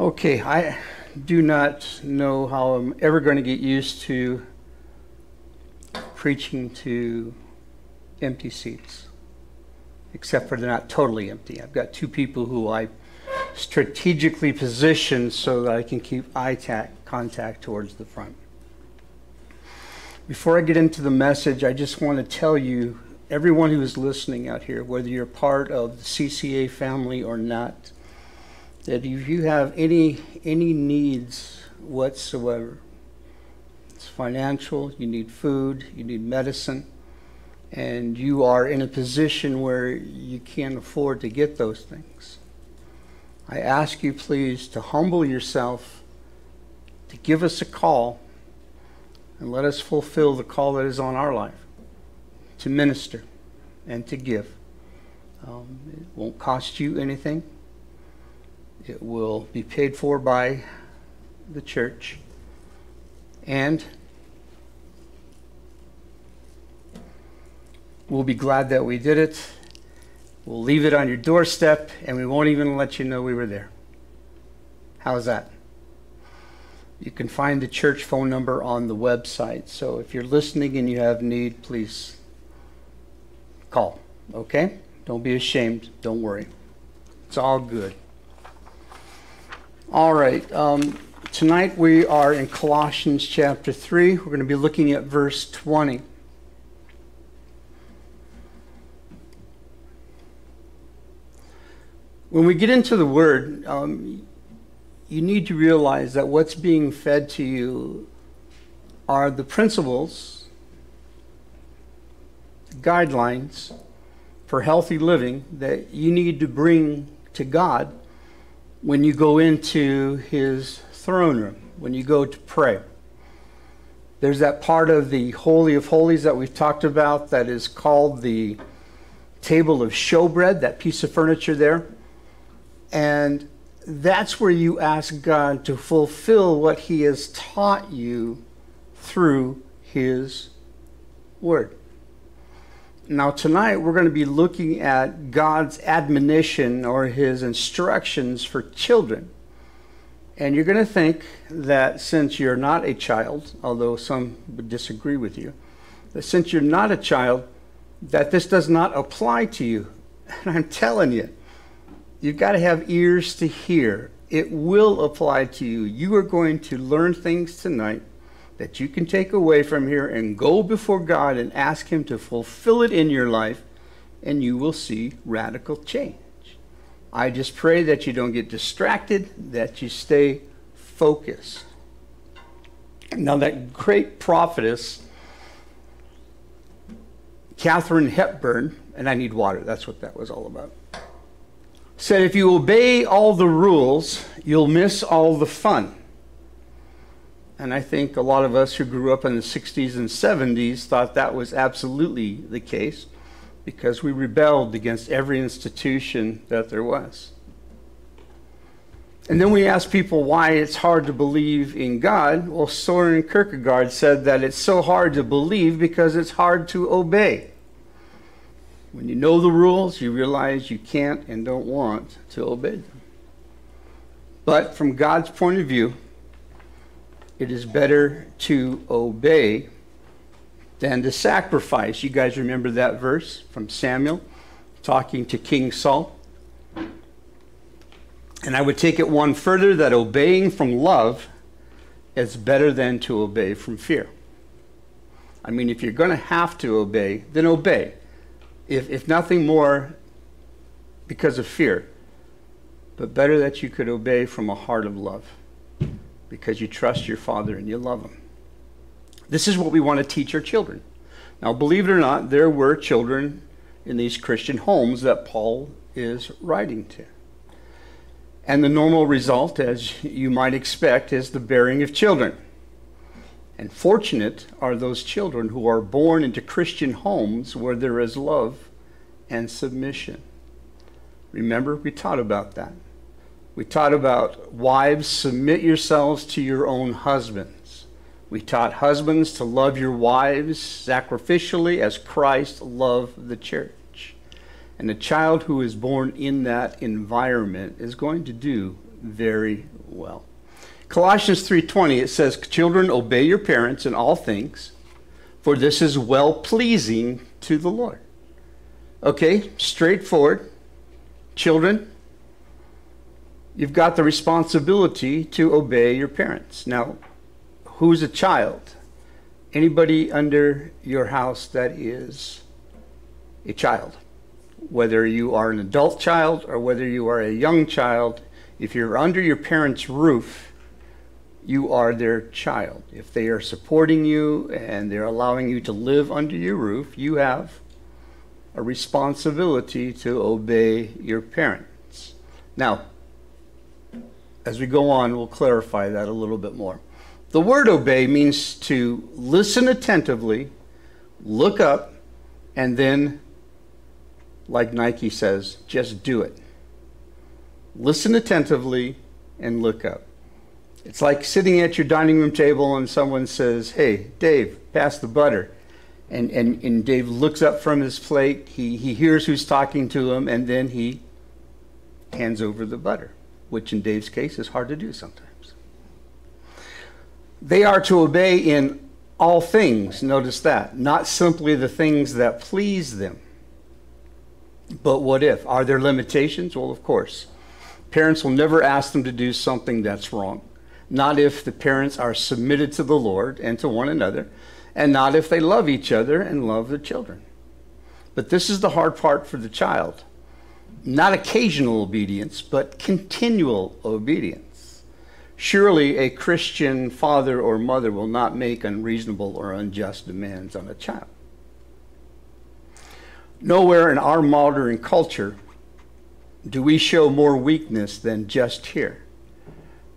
Okay, I do not know how I'm ever going to get used to preaching to empty seats, except for they're not totally empty. I've got two people who I strategically position so that I can keep eye contact towards the front. Before I get into the message, I just want to tell you, everyone who is listening out here, whether you're part of the CCA family or not, that if you have any any needs whatsoever, it's financial, you need food, you need medicine, and you are in a position where you can't afford to get those things. I ask you please to humble yourself, to give us a call and let us fulfill the call that is on our life to minister and to give. Um, it won't cost you anything. It will be paid for by the church. And we'll be glad that we did it. We'll leave it on your doorstep and we won't even let you know we were there. How's that? You can find the church phone number on the website. So if you're listening and you have need, please call. Okay? Don't be ashamed. Don't worry. It's all good. All right. Um, tonight we are in Colossians chapter 3. We're going to be looking at verse 20. When we get into the word, um, you need to realize that what's being fed to you are the principles, guidelines for healthy living that you need to bring to God when you go into His throne room, when you go to pray. There's that part of the Holy of Holies that we've talked about that is called the table of showbread, that piece of furniture there. And that's where you ask God to fulfill what He has taught you through His Word. Now, tonight we're going to be looking at God's admonition or His instructions for children. And you're going to think that since you're not a child, although some would disagree with you, that since you're not a child, that this does not apply to you. And I'm telling you, You've got to have ears to hear. It will apply to you. You are going to learn things tonight that you can take away from here and go before God and ask Him to fulfill it in your life, and you will see radical change. I just pray that you don't get distracted, that you stay focused. Now, that great prophetess, Katharine Hepburn, and I need water, that's what that was all about said if you obey all the rules, you'll miss all the fun. And I think a lot of us who grew up in the 60s and 70s thought that was absolutely the case because we rebelled against every institution that there was. And then we ask people why it's hard to believe in God. Well, Soren Kierkegaard said that it's so hard to believe because it's hard to obey. When you know the rules, you realize you can't and don't want to obey them. But from God's point of view, it is better to obey than to sacrifice. You guys remember that verse from Samuel talking to King Saul? And I would take it one further that obeying from love is better than to obey from fear. I mean, if you're going to have to obey, then obey if, if nothing more, because of fear, but better that you could obey from a heart of love because you trust your Father and you love Him. This is what we want to teach our children. Now, believe it or not, there were children in these Christian homes that Paul is writing to. And the normal result, as you might expect, is the bearing of children. And fortunate are those children who are born into Christian homes where there is love and submission. Remember, we taught about that. We taught about wives, submit yourselves to your own husbands. We taught husbands to love your wives sacrificially as Christ loved the church. And a child who is born in that environment is going to do very well. Colossians 3:20 it says, "Children, obey your parents in all things, for this is well pleasing to the Lord." Okay, straightforward. Children, you've got the responsibility to obey your parents. Now, who's a child? Anybody under your house that is a child. Whether you are an adult child or whether you are a young child, if you're under your parents' roof, you are their child. If they are supporting you and they're allowing you to live under your roof, you have a responsibility to obey your parents. Now, as we go on, we'll clarify that a little bit more. The word obey means to listen attentively, look up, and then, like Nike says, just do it. Listen attentively and look up. It's like sitting at your dining room table and someone says, Hey, Dave, pass the butter. And, and, and Dave looks up from his plate, he, he hears who's talking to him, and then he hands over the butter, which in Dave's case is hard to do sometimes. They are to obey in all things, notice that, not simply the things that please them. But what if? Are there limitations? Well, of course. Parents will never ask them to do something that's wrong. Not if the parents are submitted to the Lord and to one another, and not if they love each other and love their children. But this is the hard part for the child. Not occasional obedience, but continual obedience. Surely a Christian father or mother will not make unreasonable or unjust demands on a child. Nowhere in our modern culture do we show more weakness than just here.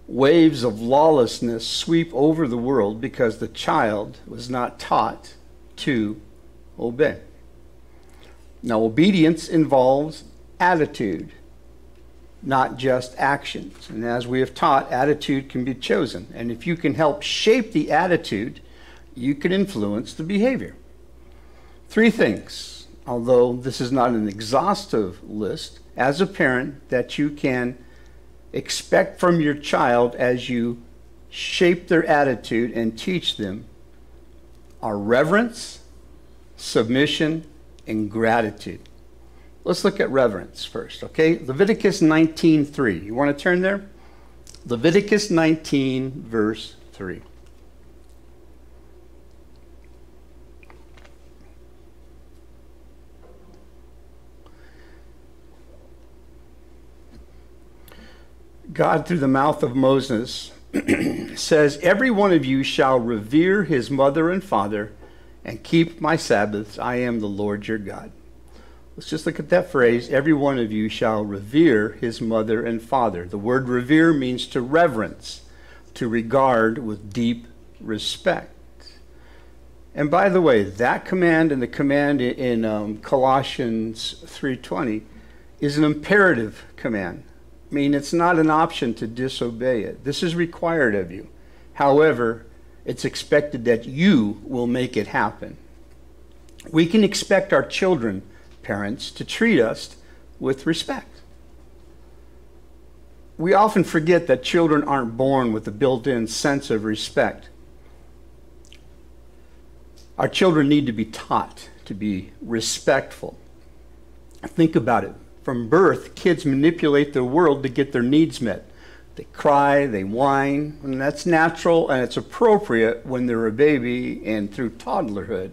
Waves of lawlessness sweep over the world because the child was not taught to obey. Now, obedience involves attitude not just actions. And as we have taught, attitude can be chosen. And if you can help shape the attitude, you can influence the behavior. Three things, although this is not an exhaustive list, as a parent, that you can expect from your child as you shape their attitude and teach them are reverence, submission, and gratitude. Let's look at reverence first, okay? Leviticus 19:3. You want to turn there? Leviticus 19 verse 3. God, through the mouth of Moses, says, Every one of you shall revere his mother and father and keep my Sabbaths. I am the Lord your God. Let's just look at that phrase. Every one of you shall revere his mother and father. The word revere means to reverence, to regard with deep respect. And by the way, that command and the command in um, Colossians 3:20 is an imperative command. I mean, it's not an option to disobey it. This is required of you. However, it's expected that you will make it happen. We can expect our children parents to treat us with respect. We often forget that children aren't born with a built in sense of respect. Our children need to be taught to be respectful. Think about it. From birth, kids manipulate the world to get their needs met. They cry, they whine, and that's natural and it's appropriate when they're a baby and through toddlerhood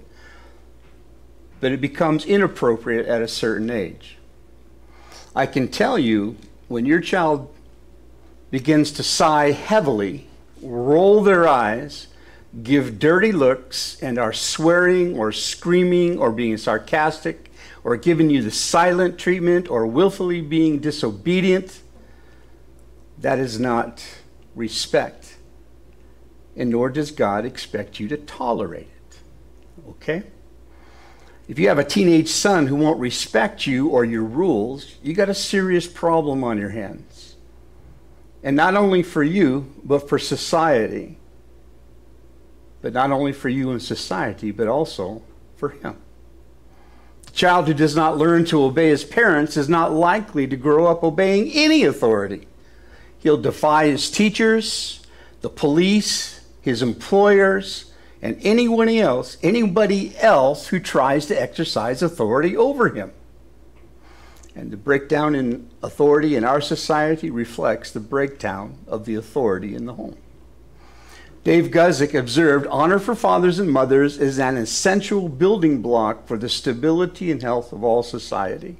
but it becomes inappropriate at a certain age. I can tell you when your child begins to sigh heavily, roll their eyes, give dirty looks, and are swearing or screaming or being sarcastic or giving you the silent treatment or willfully being disobedient, that is not respect. And nor does God expect you to tolerate it. Okay? If you have a teenage son who won't respect you or your rules, you got a serious problem on your hands. And not only for you, but for society. But not only for you and society, but also for him. The child who does not learn to obey his parents is not likely to grow up obeying any authority. He'll defy his teachers, the police, his employers, and anyone else, anybody else who tries to exercise authority over him. And the breakdown in authority in our society reflects the breakdown of the authority in the home. Dave Guzik observed honor for fathers and mothers is an essential building block for the stability and health of all society.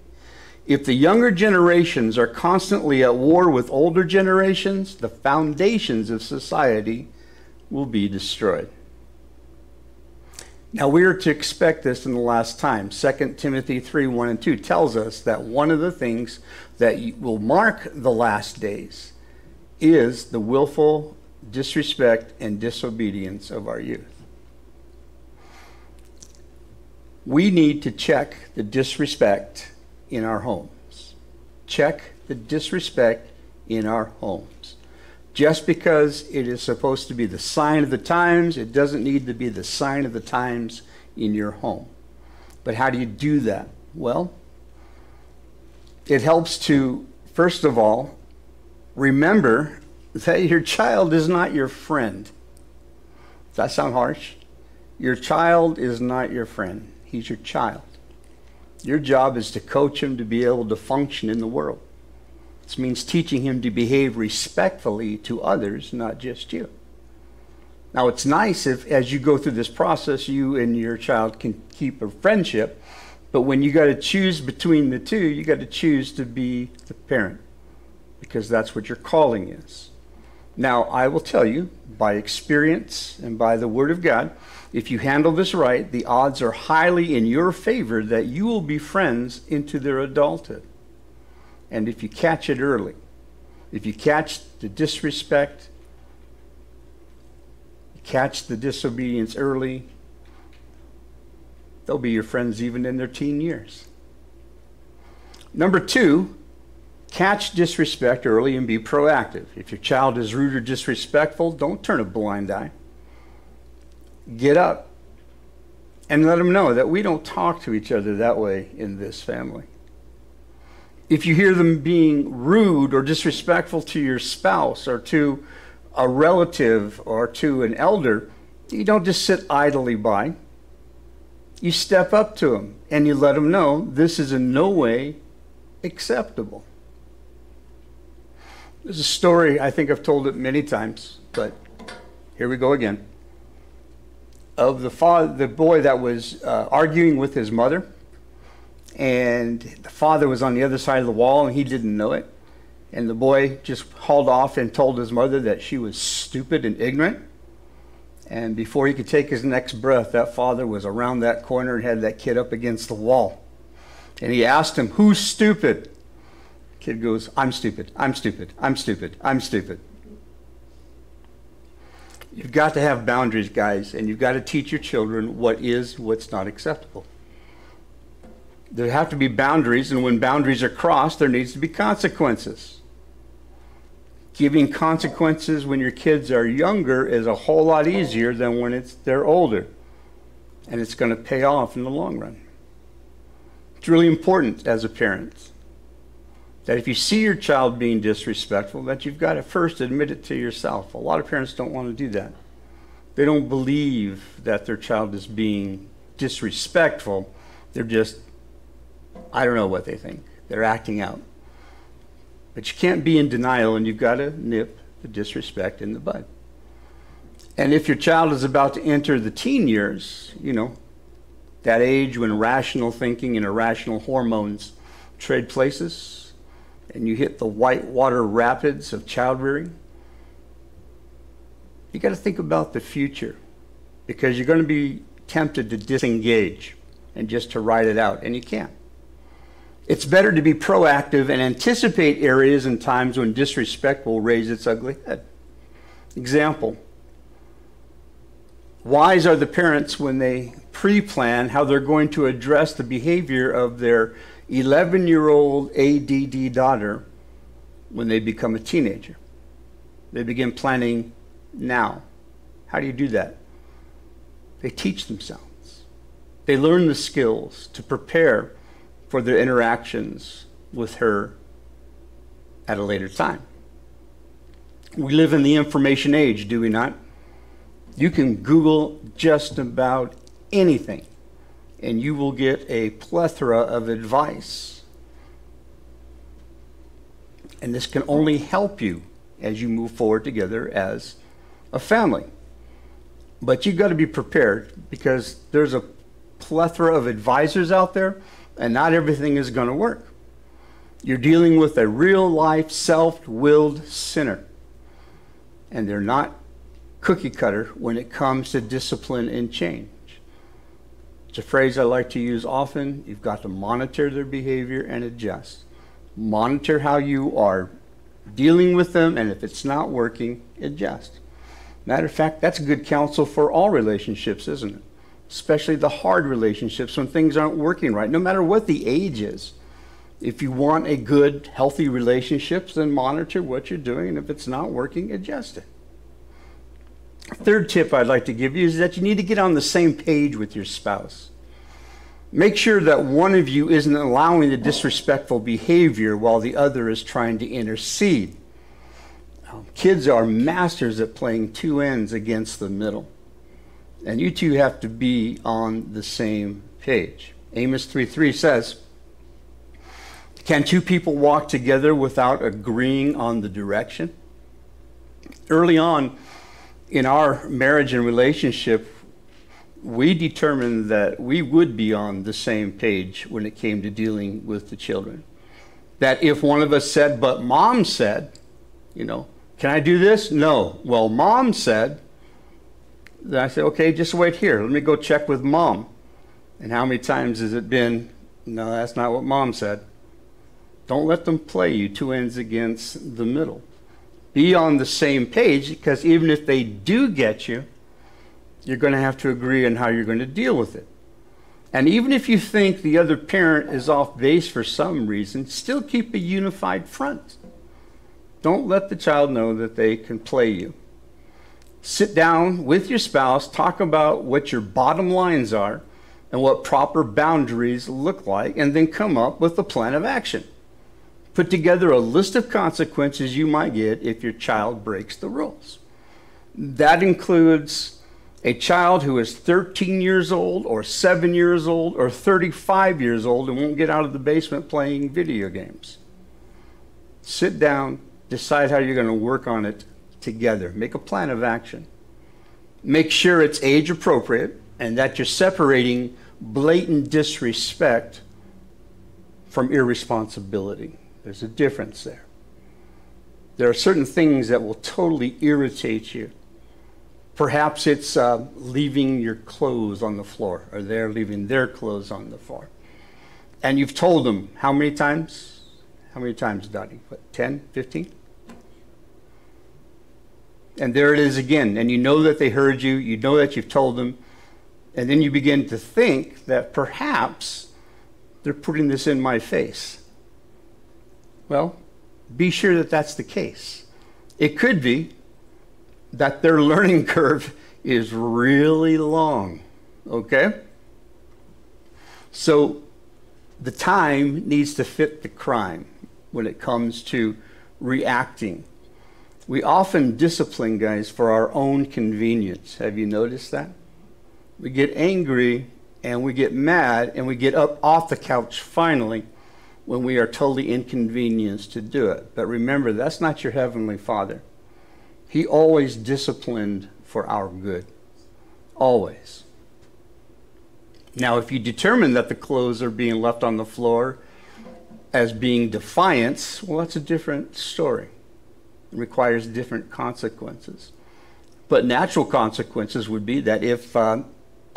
If the younger generations are constantly at war with older generations, the foundations of society will be destroyed. Now we are to expect this in the last time. 2 Timothy 3 1 and 2 tells us that one of the things that will mark the last days is the willful disrespect and disobedience of our youth. We need to check the disrespect in our homes. Check the disrespect in our homes. Just because it is supposed to be the sign of the times, it doesn't need to be the sign of the times in your home. But how do you do that? Well, it helps to, first of all, remember that your child is not your friend. Does that sound harsh? Your child is not your friend. He's your child. Your job is to coach him to be able to function in the world. This means teaching him to behave respectfully to others, not just you. Now, it's nice if, as you go through this process, you and your child can keep a friendship, but when you got to choose between the two, you got to choose to be the parent because that's what your calling is. Now, I will tell you by experience and by the Word of God, if you handle this right, the odds are highly in your favor that you will be friends into their adulthood. And if you catch it early, if you catch the disrespect, catch the disobedience early, they'll be your friends even in their teen years. Number two, catch disrespect early and be proactive. If your child is rude or disrespectful, don't turn a blind eye. Get up and let them know that we don't talk to each other that way in this family if you hear them being rude or disrespectful to your spouse or to a relative or to an elder, you don't just sit idly by. You step up to them and you let them know this is in no way acceptable. There's a story, I think I've told it many times, but here we go again. Of the, father, the boy that was uh, arguing with his mother and the father was on the other side of the wall and he didn't know it. And the boy just hauled off and told his mother that she was stupid and ignorant. And before he could take his next breath, that father was around that corner and had that kid up against the wall. And he asked him, Who's stupid? Kid goes, I'm stupid, I'm stupid, I'm stupid, I'm stupid. You've got to have boundaries, guys, and you've got to teach your children what is, what's not acceptable there have to be boundaries, and when boundaries are crossed, there needs to be consequences. Giving consequences when your kids are younger is a whole lot easier than when it's they're older. And it's going to pay off in the long run. It's really important as a parent that if you see your child being disrespectful, that you've got to first admit it to yourself. A lot of parents don't want to do that. They don't believe that their child is being disrespectful. They're just I don't know what they think. They're acting out. But you can't be in denial, and you've got to nip the disrespect in the bud. And if your child is about to enter the teen years, you know, that age when rational thinking and irrational hormones trade places, and you hit the white water rapids of child rearing, you got to think about the future because you're going to be tempted to disengage and just to ride it out, and you can't. It's better to be proactive and anticipate areas and times when disrespect will raise its ugly head. Example Wise are the parents when they pre plan how they're going to address the behavior of their 11 year old ADD daughter when they become a teenager. They begin planning now. How do you do that? They teach themselves, they learn the skills to prepare for their interactions with her at a later time. We live in the information age, do we not? You can Google just about anything, and you will get a plethora of advice. And this can only help you as you move forward together as a family. But you've got to be prepared because there's a plethora of advisors out there, and not everything is going to work. You're dealing with a real life, self willed sinner. And they're not cookie cutter when it comes to discipline and change. It's a phrase I like to use often. You've got to monitor their behavior and adjust. Monitor how you are dealing with them, and if it's not working, adjust. Matter of fact, that's good counsel for all relationships, isn't it? Especially the hard relationships when things aren't working right, no matter what the age is. If you want a good, healthy relationship, then monitor what you're doing, and if it's not working, adjust it. Third tip I'd like to give you is that you need to get on the same page with your spouse. Make sure that one of you isn't allowing the disrespectful behavior while the other is trying to intercede. Kids are masters at playing two ends against the middle. And you two have to be on the same page. Amos 3:3 says, Can two people walk together without agreeing on the direction? Early on, in our marriage and relationship, we determined that we would be on the same page when it came to dealing with the children. That if one of us said, but mom said, you know, can I do this? No. Well, mom said, I said, okay, just wait here. Let me go check with mom. And how many times has it been, no, that's not what mom said? Don't let them play you two ends against the middle be on the same page because even if they do get you, you're going to have to agree on how you're going to deal with it. And even if you think the other parent is off base for some reason, still keep a unified front. Don't let the child know that they can play you. Sit down with your spouse, talk about what your bottom lines are and what proper boundaries look like, and then come up with a plan of action. Put together a list of consequences you might get if your child breaks the rules. That includes a child who is 13 years old, or 7 years old, or 35 years old and won't get out of the basement playing video games. Sit down, decide how you're going to work on it together. Make a plan of action. Make sure it's age appropriate and that you're separating blatant disrespect from irresponsibility. There's a difference there. There are certain things that will totally irritate you. Perhaps it's uh, leaving your clothes on the floor, or they're leaving their clothes on the floor. And you've told them how many times? How many times, Dottie? What, 10, 15? And there it is again. And you know that they heard you, you know that you've told them. And then you begin to think that perhaps they're putting this in my face. Well, be sure that that's the case. It could be that their learning curve is really long, okay? So the time needs to fit the crime when it comes to reacting. We often discipline guys for our own convenience. Have you noticed that? We get angry and we get mad and we get up off the couch finally when we are totally inconvenienced to do it. But remember, that's not your Heavenly Father. He always disciplined for our good. Always. Now, if you determine that the clothes are being left on the floor as being defiance, well, that's a different story. Requires different consequences. But natural consequences would be that if uh,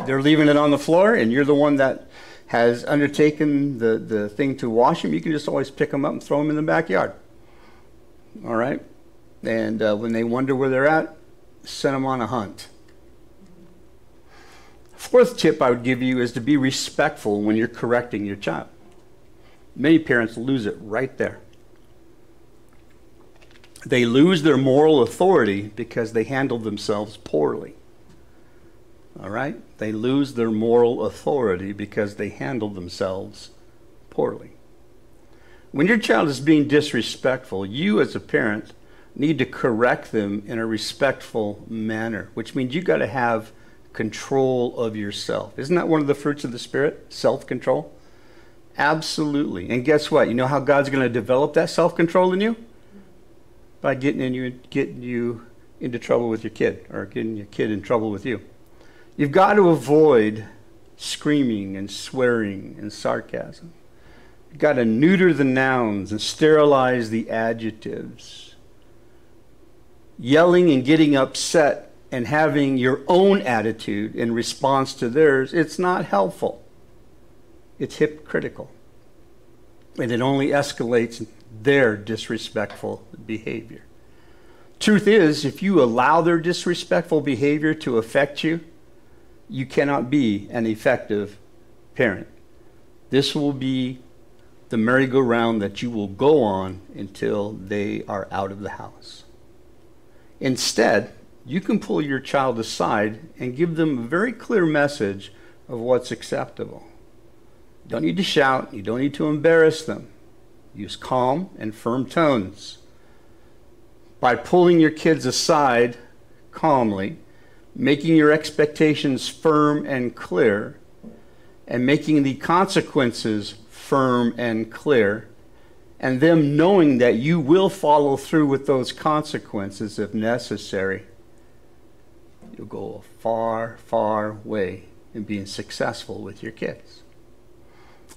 they're leaving it on the floor and you're the one that has undertaken the, the thing to wash them, you can just always pick them up and throw them in the backyard. All right? And uh, when they wonder where they're at, send them on a hunt. Fourth tip I would give you is to be respectful when you're correcting your child. Many parents lose it right there. They lose their moral authority because they handle themselves poorly. All right? They lose their moral authority because they handle themselves poorly. When your child is being disrespectful, you as a parent need to correct them in a respectful manner, which means you got to have control of yourself. Isn't that one of the fruits of the Spirit? Self control? Absolutely. And guess what? You know how God's going to develop that self control in you? By getting in you getting you into trouble with your kid or getting your kid in trouble with you. You've got to avoid screaming and swearing and sarcasm. You've got to neuter the nouns and sterilize the adjectives. Yelling and getting upset and having your own attitude in response to theirs, it's not helpful. It's hypocritical. And it only escalates their disrespectful behavior. Truth is, if you allow their disrespectful behavior to affect you, you cannot be an effective parent. This will be the merry-go-round that you will go on until they are out of the house. Instead, you can pull your child aside and give them a very clear message of what's acceptable. You don't need to shout, you don't need to embarrass them. Use calm and firm tones. By pulling your kids aside calmly, making your expectations firm and clear, and making the consequences firm and clear, and them knowing that you will follow through with those consequences if necessary, you'll go a far, far way in being successful with your kids.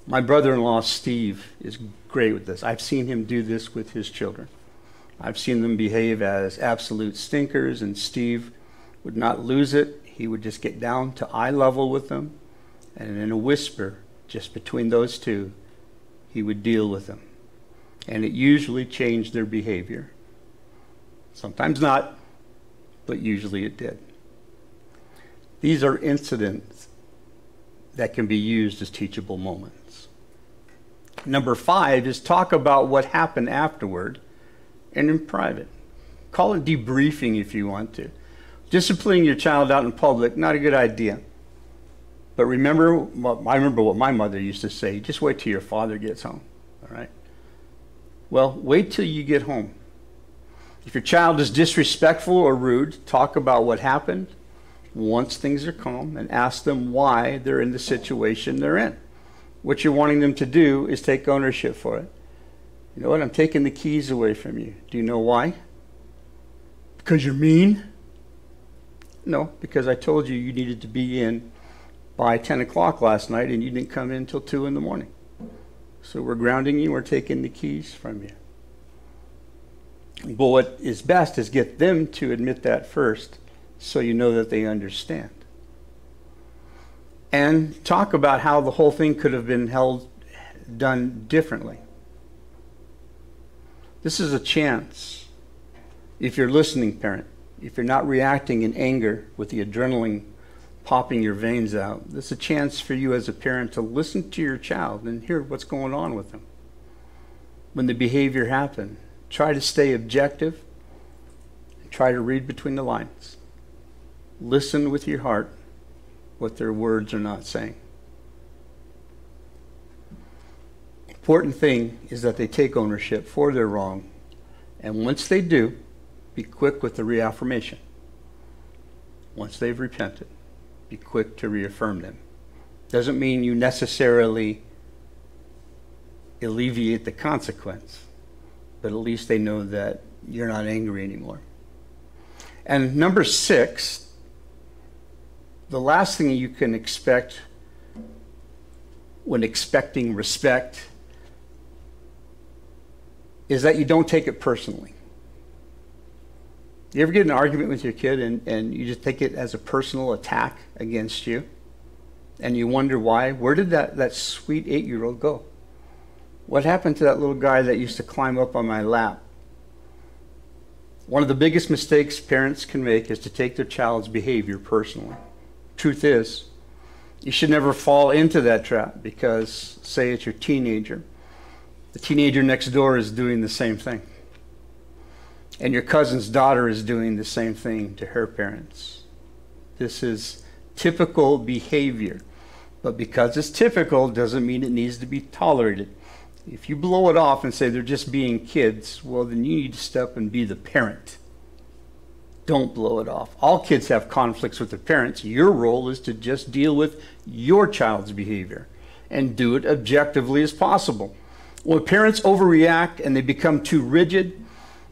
My brother in law, Steve, is great with this. I've seen him do this with his children. I've seen them behave as absolute stinkers, and Steve would not lose it. He would just get down to eye level with them, and in a whisper, just between those two, he would deal with them. And it usually changed their behavior. Sometimes not, but usually it did. These are incidents that can be used as teachable moments. Number five is talk about what happened afterward and in private. Call it debriefing if you want to. Disciplining your child out in public, not a good idea. But remember, I remember what my mother used to say just wait till your father gets home. All right? Well, wait till you get home. If your child is disrespectful or rude, talk about what happened once things are calm and ask them why they're in the situation they're in. What you're wanting them to do is take ownership for it. You know what? I'm taking the keys away from you. Do you know why? Because you're mean? No, because I told you you needed to be in by 10 o'clock last night and you didn't come in until 2 in the morning. So we're grounding you, we're taking the keys from you. But what is best is get them to admit that first so you know that they understand. And talk about how the whole thing could have been held done differently. This is a chance, if you're listening, parent, if you're not reacting in anger with the adrenaline popping your veins out, this is a chance for you as a parent to listen to your child and hear what's going on with them. When the behavior happens, try to stay objective try to read between the lines. Listen with your heart what their words are not saying. Important thing is that they take ownership for their wrong. And once they do, be quick with the reaffirmation. Once they've repented, be quick to reaffirm them. Doesn't mean you necessarily alleviate the consequence, but at least they know that you're not angry anymore. And number six, the last thing you can expect when expecting respect is that you don't take it personally. You ever get an argument with your kid and, and you just take it as a personal attack against you? And you wonder why? Where did that, that sweet eight year old go? What happened to that little guy that used to climb up on my lap? One of the biggest mistakes parents can make is to take their child's behavior personally. Truth is, you should never fall into that trap because, say, it's your teenager. The teenager next door is doing the same thing. And your cousin's daughter is doing the same thing to her parents. This is typical behavior. But because it's typical doesn't mean it needs to be tolerated. If you blow it off and say they're just being kids, well, then you need to step and be the parent. Don't blow it off. All kids have conflicts with their parents. Your role is to just deal with your child's behavior and do it objectively as possible. When parents overreact and they become too rigid,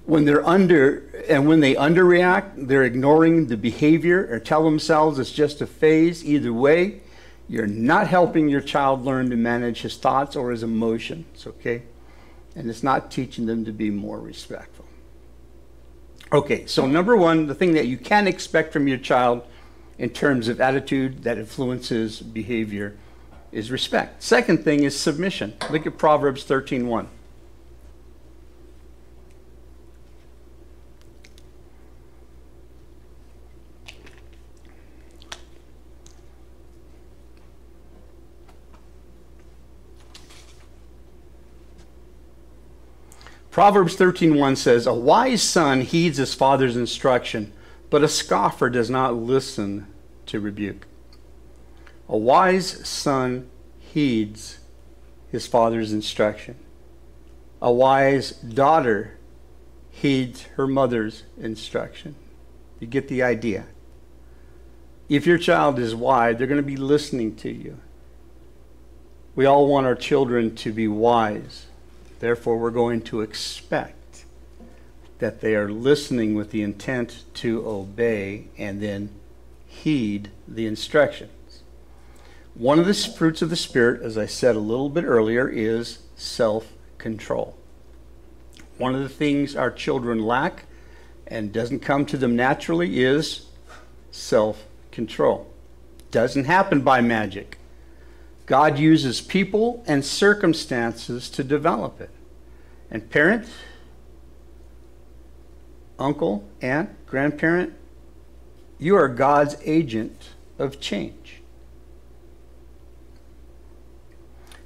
when they're under and when they underreact, they're ignoring the behavior or tell themselves it's just a phase. Either way, you're not helping your child learn to manage his thoughts or his emotions, okay? And it's not teaching them to be more respectful. Okay, so number one, the thing that you can expect from your child in terms of attitude that influences behavior is respect. Second thing is submission. Look at Proverbs 13:1. Proverbs 13:1 says, "A wise son heeds his father's instruction, but a scoffer does not listen to rebuke." A wise son heeds his father's instruction. A wise daughter heeds her mother's instruction. You get the idea. If your child is wise, they're going to be listening to you. We all want our children to be wise. Therefore, we're going to expect that they are listening with the intent to obey and then heed the instructions. One of the fruits of the Spirit, as I said a little bit earlier, is self control. One of the things our children lack and doesn't come to them naturally is self control. Doesn't happen by magic. God uses people and circumstances to develop it. And parent, uncle, aunt, grandparent, you are God's agent of change.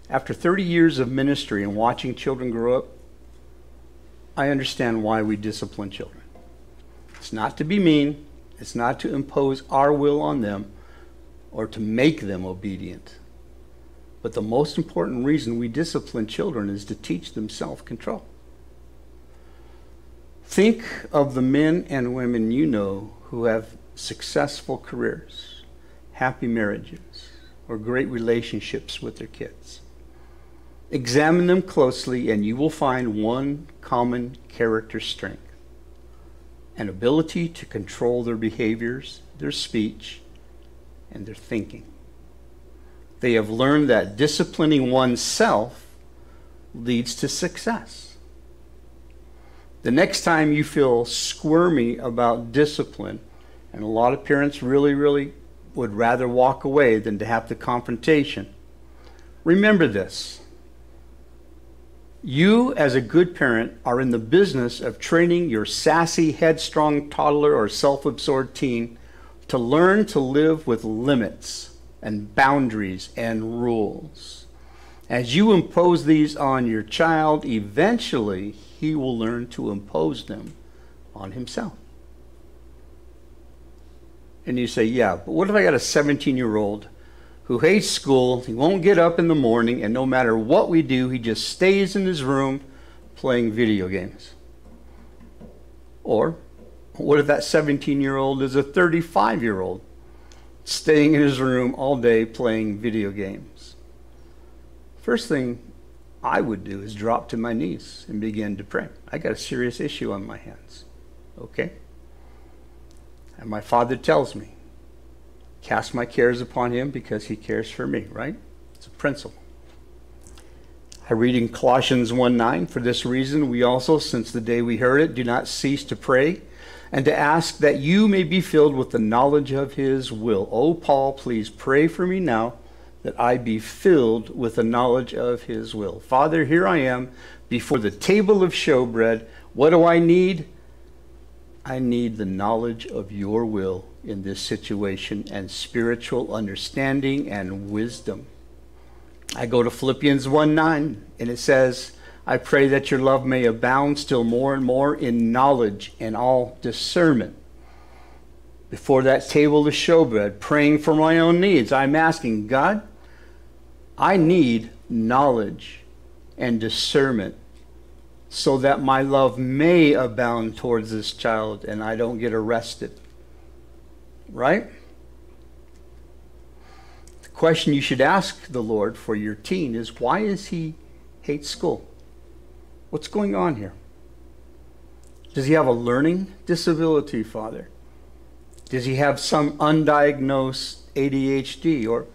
After 30 years of ministry and watching children grow up, I understand why we discipline children. It's not to be mean, it's not to impose our will on them or to make them obedient. But the most important reason we discipline children is to teach them self control. Think of the men and women you know who have successful careers, happy marriages, or great relationships with their kids. Examine them closely, and you will find one common character strength an ability to control their behaviors, their speech, and their thinking. They have learned that disciplining oneself leads to success. The next time you feel squirmy about discipline, and a lot of parents really, really would rather walk away than to have the confrontation, remember this. You, as a good parent, are in the business of training your sassy, headstrong toddler or self absorbed teen to learn to live with limits and boundaries and rules. As you impose these on your child, eventually he will learn to impose them on himself. And you say, yeah, but what if I got a 17 year old who hates school? He won't get up in the morning, and no matter what we do, he just stays in his room playing video games. Or what if that 17 year old is a 35 year old staying in his room all day playing video games. First thing I would do is drop to my knees and begin to pray. I got a serious issue on my hands. Okay? And my father tells me, cast my cares upon him because he cares for me, right? It's a principle. I read in Colossians 1 9, for this reason we also, since the day we heard it, do not cease to pray and to ask that you may be filled with the knowledge of his will. Oh, Paul, please pray for me now that I be filled with the knowledge of his will. Father, here I am before the table of showbread. What do I need? I need the knowledge of your will in this situation and spiritual understanding and wisdom. I go to Philippians 1 9, and it says, I pray that your love may abound still more and more in knowledge and all discernment. Before that table of showbread, praying for my own needs, I'm asking God, I need knowledge and discernment so that my love may abound towards this child and I don't get arrested. Right? The question you should ask the Lord for your teen is why is he hate school? What's going on here? Does he have a learning disability, Father? Does he have some undiagnosed ADHD? Or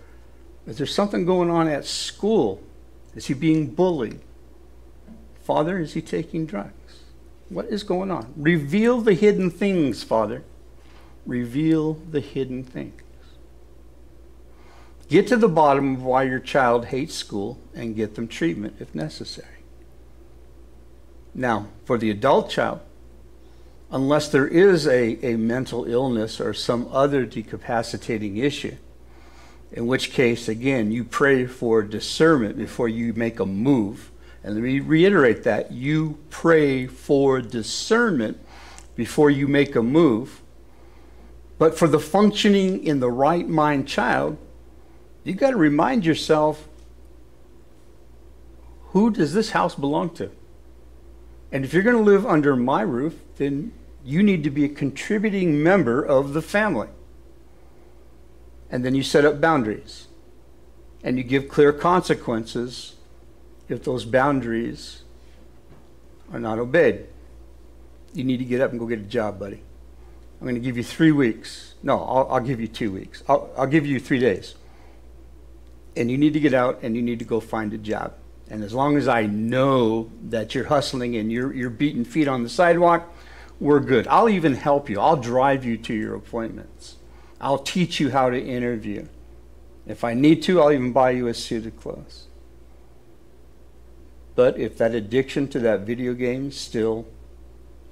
is there something going on at school? Is he being bullied? Father, is he taking drugs? What is going on? Reveal the hidden things, Father. Reveal the hidden things. Get to the bottom of why your child hates school and get them treatment if necessary. Now, for the adult child, unless there is a, a mental illness or some other decapacitating issue, in which case, again, you pray for discernment before you make a move. And let me reiterate that you pray for discernment before you make a move. But for the functioning in the right mind child, you got to remind yourself who does this house belong to? And if you're going to live under my roof, then you need to be a contributing member of the family. And then you set up boundaries. And you give clear consequences if those boundaries are not obeyed. You need to get up and go get a job, buddy. I'm going to give you three weeks. No, I'll, I'll give you two weeks. I'll, I'll give you three days. And you need to get out and you need to go find a job. And as long as I know that you're hustling and you're, you're beating feet on the sidewalk, we're good. I'll even help you. I'll drive you to your appointments. I'll teach you how to interview. If I need to, I'll even buy you a suit of clothes. But if that addiction to that video game still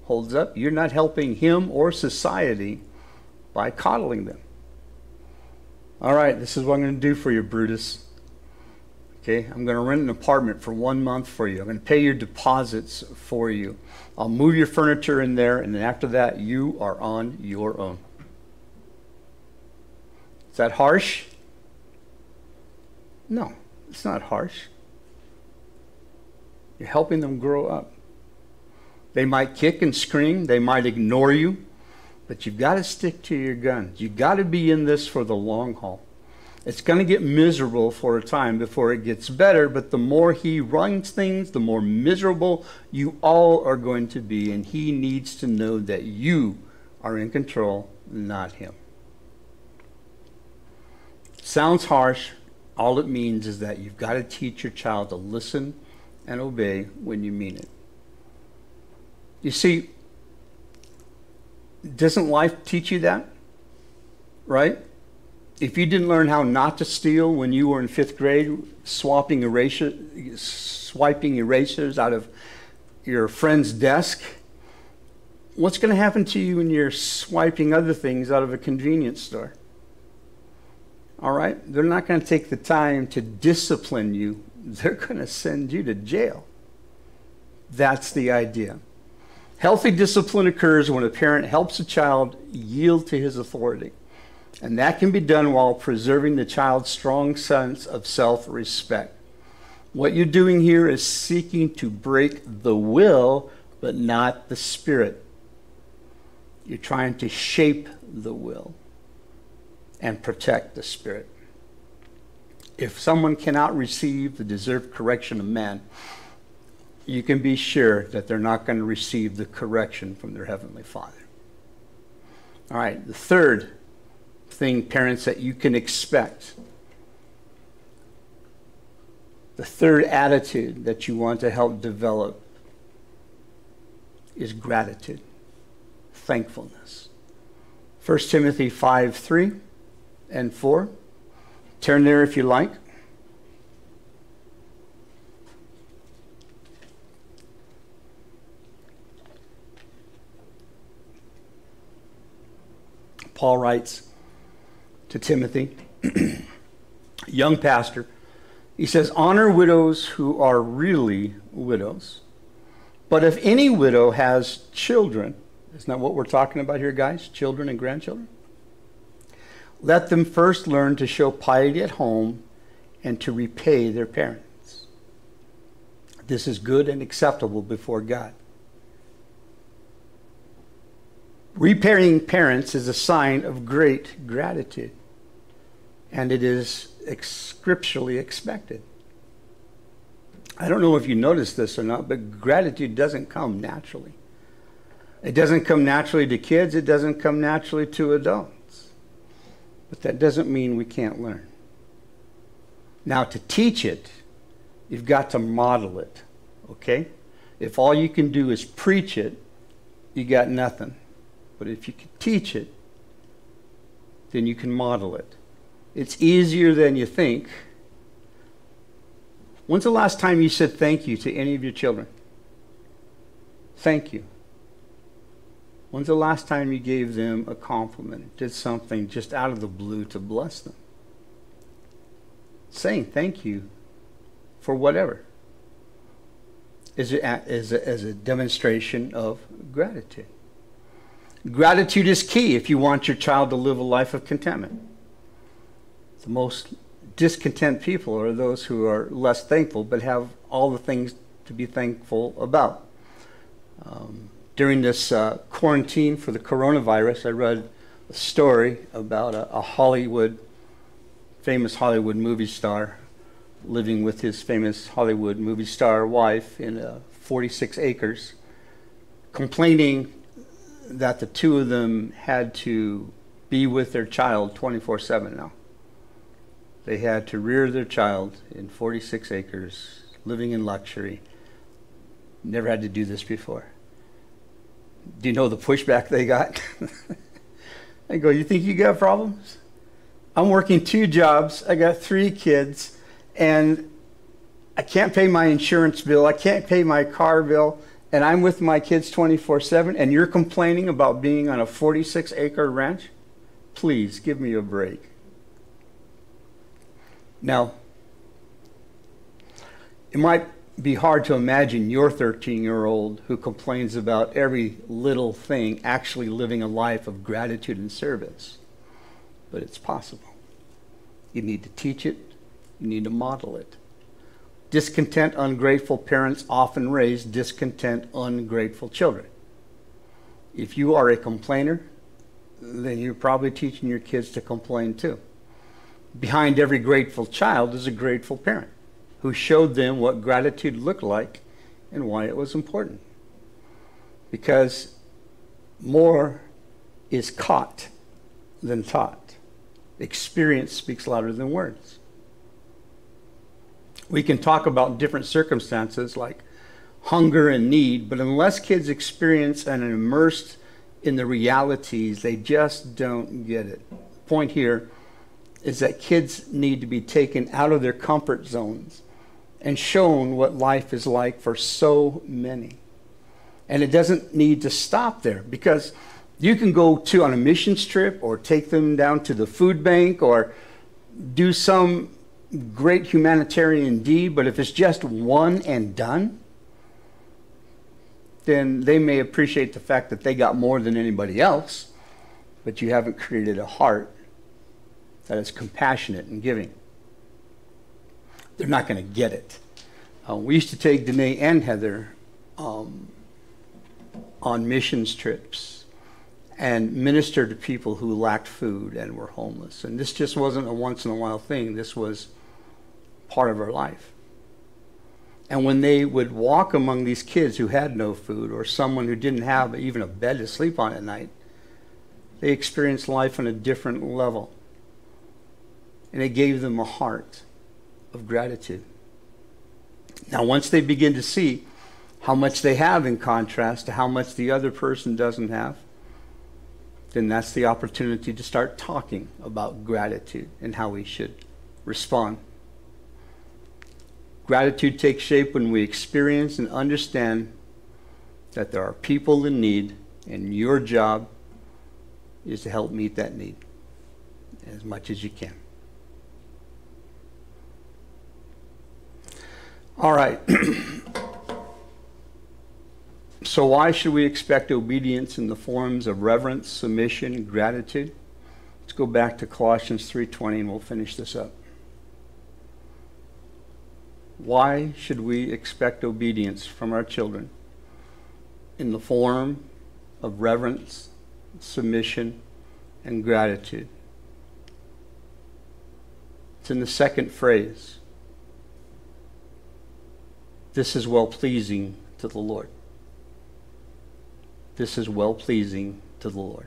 holds up, you're not helping him or society by coddling them. All right, this is what I'm going to do for you, Brutus. Okay, I'm going to rent an apartment for one month for you. I'm going to pay your deposits for you. I'll move your furniture in there, and then after that, you are on your own. Is that harsh? No, it's not harsh. You're helping them grow up. They might kick and scream, they might ignore you, but you've got to stick to your guns. You've got to be in this for the long haul. It's going to get miserable for a time before it gets better, but the more he runs things, the more miserable you all are going to be. And he needs to know that you are in control, not him. Sounds harsh. All it means is that you've got to teach your child to listen and obey when you mean it. You see, doesn't life teach you that? Right? If you didn't learn how not to steal when you were in fifth grade, swapping swiping erasers out of your friend's desk, what's going to happen to you when you're swiping other things out of a convenience store? All right? They're not going to take the time to discipline you, they're going to send you to jail. That's the idea. Healthy discipline occurs when a parent helps a child yield to his authority. And that can be done while preserving the child's strong sense of self respect. What you're doing here is seeking to break the will, but not the spirit. You're trying to shape the will and protect the spirit. If someone cannot receive the deserved correction of man, you can be sure that they're not going to receive the correction from their Heavenly Father. All right, the third thing, parents, that you can expect. The third attitude that you want to help develop is gratitude, thankfulness. 1 Timothy 5 3 and 4. Turn there if you like. Paul writes, to Timothy, young pastor. He says, Honor widows who are really widows. But if any widow has children, isn't that what we're talking about here, guys? Children and grandchildren? Let them first learn to show piety at home and to repay their parents. This is good and acceptable before God. Repairing parents is a sign of great gratitude, and it is scripturally expected. I don't know if you noticed this or not, but gratitude doesn't come naturally. It doesn't come naturally to kids, it doesn't come naturally to adults. But that doesn't mean we can't learn. Now, to teach it, you've got to model it, okay? If all you can do is preach it, you got nothing. But if you can teach it, then you can model it. It's easier than you think. When's the last time you said thank you to any of your children? Thank you. When's the last time you gave them a compliment, did something just out of the blue to bless them? Saying thank you for whatever is a, a, a demonstration of gratitude. Gratitude is key if you want your child to live a life of contentment. The most discontent people are those who are less thankful but have all the things to be thankful about. Um, during this uh, quarantine for the coronavirus, I read a story about a, a Hollywood, famous Hollywood movie star living with his famous Hollywood movie star wife in uh, 46 acres, complaining that the two of them had to be with their child 24 7 now. They had to rear their child in 46 acres, living in luxury. Never had to do this before. Do you know the pushback they got? I go, You think you got problems? I'm working two jobs. I got three kids, and I can't pay my insurance bill. I can't pay my car bill and I'm with my kids 24 7, and you're complaining about being on a 46 acre ranch? Please give me a break. Now, it might be hard to imagine your 13 year old who complains about every little thing actually living a life of gratitude and service, but it's possible. You need to teach it, you need to model it. Discontent, ungrateful parents often raise discontent, ungrateful children. If you are a complainer, then you're probably teaching your kids to complain too. Behind every grateful child is a grateful parent who showed them what gratitude looked like and why it was important. Because more is caught than taught. Experience speaks louder than words we can talk about different circumstances like hunger and need, but unless kids experience and are immersed in the realities, they just don't get it. Point here is that kids need to be taken out of their comfort zones and shown what life is like for so many. And it doesn't need to stop there because you can go to on a missions trip or take them down to the food bank or do some great humanitarian deed, but if it's just one and done, then they may appreciate the fact that they got more than anybody else, but you haven't created a heart that is compassionate and giving. They're not going to get it. Uh, we used to take Danae and Heather um, on missions trips and minister to people who lacked food and were homeless. And this just wasn't a once in a while thing. This was part of our life. And when they would walk among these kids who had no food or someone who didn't have even a bed to sleep on at night, they experienced life on a different level. And it gave them a heart of gratitude. Now, once they begin to see how much they have in contrast to how much the other person doesn't have, then that's the opportunity to start talking about gratitude and how we should respond. Gratitude takes shape when we experience and understand that there are people in need, and your job is to help meet that need as much as you can. All right. so, why should we expect obedience in the forms of reverence, submission, gratitude? Let's go back to Colossians 3:20 and we'll finish this up. Why should we expect obedience from our children? In the form of reverence, submission, and gratitude. It's in the second phrase. This is well pleasing to the Lord. This is well pleasing to the Lord.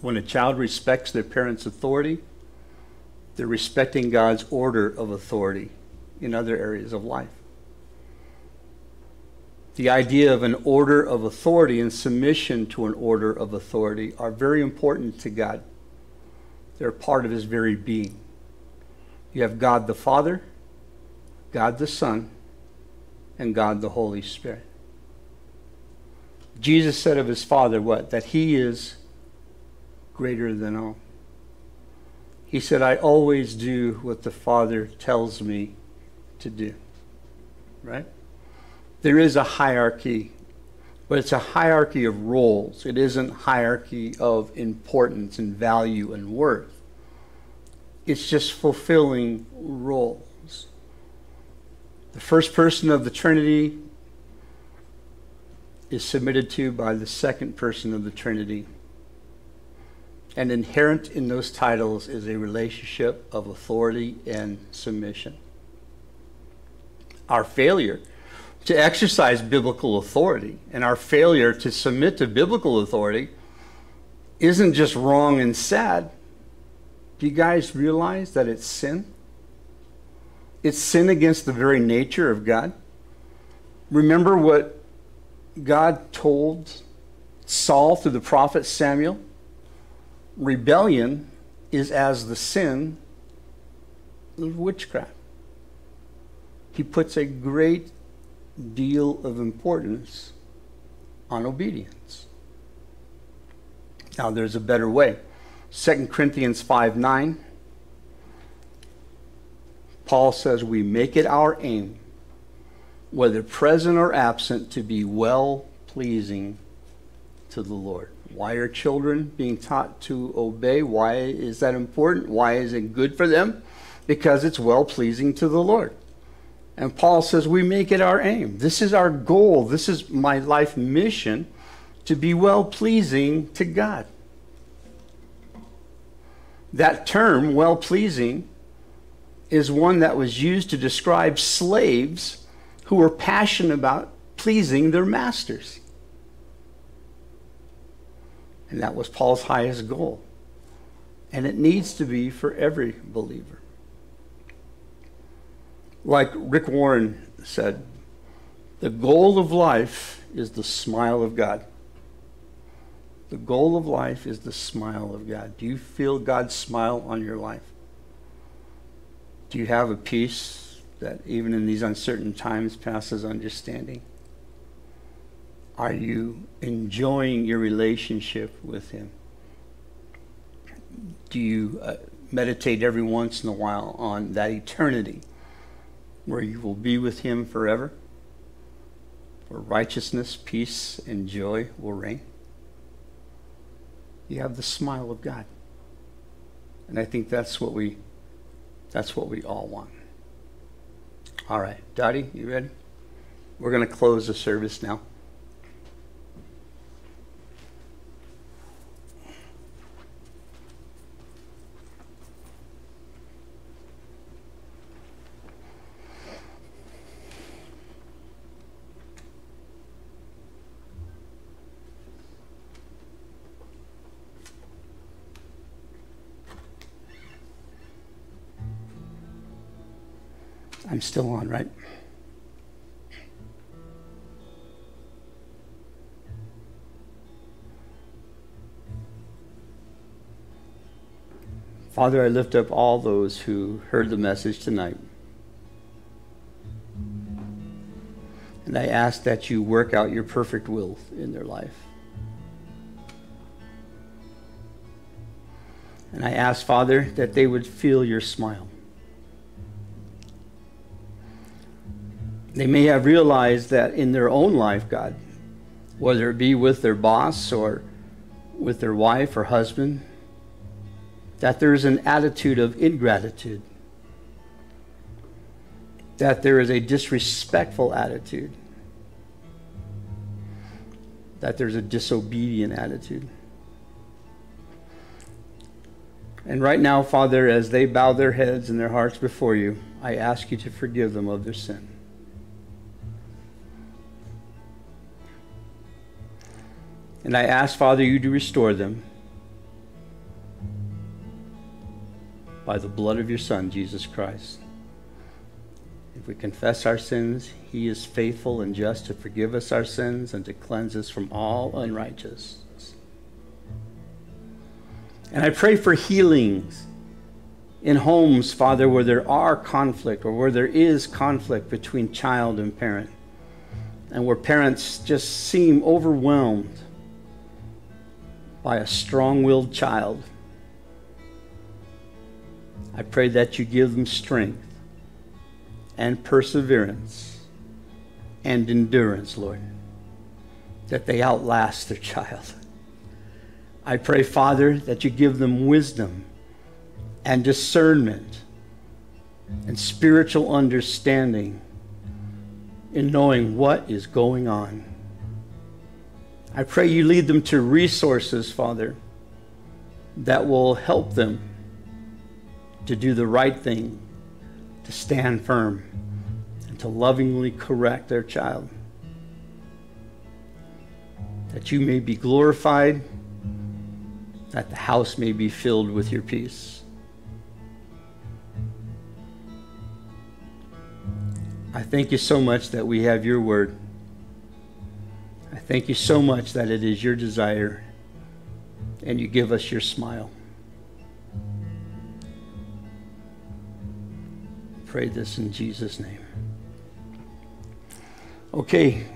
When a child respects their parents' authority, they're respecting God's order of authority in other areas of life. The idea of an order of authority and submission to an order of authority are very important to God. They're part of his very being. You have God the Father, God the Son, and God the Holy Spirit. Jesus said of his Father what? That he is greater than all. He said, I always do what the Father tells me to do. Right? There is a hierarchy, but it's a hierarchy of roles. It isn't hierarchy of importance and value and worth. It's just fulfilling roles. The first person of the Trinity is submitted to by the second person of the Trinity and inherent in those titles is a relationship of authority and submission. Our failure to exercise biblical authority and our failure to submit to biblical authority isn't just wrong and sad. Do you guys realize that it's sin? It's sin against the very nature of God. Remember what God told Saul through the prophet Samuel? rebellion is as the sin of witchcraft. He puts a great deal of importance on obedience. Now, there's a better way. 2 Corinthians 5 9. Paul says, We make it our aim, whether present or absent, to be well pleasing to the Lord. Why are children being taught to obey? Why is that important? Why is it good for them? Because it's well pleasing to the Lord. And Paul says we make it our aim. This is our goal. This is my life mission to be well pleasing to God. That term, well pleasing, is one that was used to describe slaves who were passionate about pleasing their masters. And that was Paul's highest goal. And it needs to be for every believer. Like Rick Warren said, the goal of life is the smile of God. The goal of life is the smile of God. Do you feel God's smile on your life? Do you have a peace that even in these uncertain times passes understanding? Are you enjoying your relationship with Him? Do you uh, meditate every once in a while on that eternity where you will be with Him forever? Where righteousness, peace, and joy will reign? You have the smile of God. And I think that's what we that's what we all want. All right, Dottie, you ready? We're going to close the service now. I'm still on, right? Father, I lift up all those who heard the message tonight. And I ask that you work out your perfect will in their life. And I ask, Father, that they would feel your smile. They may have realized that in their own life, God, whether it be with their boss or with their wife or husband, that there's an attitude of ingratitude. that there is a disrespectful attitude, that there's a disobedient attitude. And right now, Father, as they bow their heads and their hearts before you, I ask you to forgive them of their sin. And I ask, Father, you to restore them by the blood of your Son, Jesus Christ. If we confess our sins, he is faithful and just to forgive us our sins and to cleanse us from all unrighteousness. And I pray for healings in homes, Father, where there are conflict or where there is conflict between child and parent, and where parents just seem overwhelmed by a strong willed child. I pray that you give them strength and perseverance and endurance, Lord, that they outlast their child. I pray, Father, that you give them wisdom and discernment and spiritual understanding in knowing what is going on. I pray you lead them to resources, Father, that will help them to do the right thing, to stand firm, and to lovingly correct their child. That you may be glorified, that the house may be filled with your peace. I thank you so much that we have your word. Thank you so much that it is your desire and you give us your smile. Pray this in Jesus' name. Okay,